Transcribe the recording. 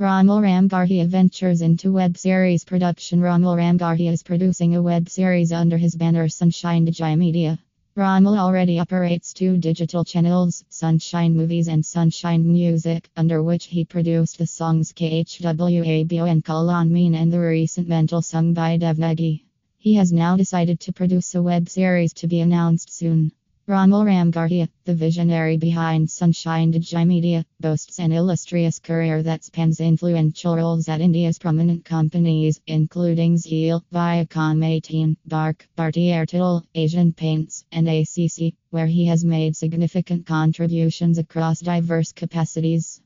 Romil Ramgarhia ventures into web series production. Romil Ramgarhia is producing a web series under his banner Sunshine Digi Media. Romil already operates two digital channels, Sunshine Movies and Sunshine Music, under which he produced the songs KHWABO and Call on Me and the recent Mental sung by Dev Negi. He has now decided to produce a web series to be announced soon. Romil Ramgarhia, the visionary behind Sunshine Digi Media, boasts an illustrious career that spans influential roles at India's prominent companies, including Zee, Viacom 18, BARC, Bharti Airtel, Asian Paints, and ACC, where he has made significant contributions across diverse capacities.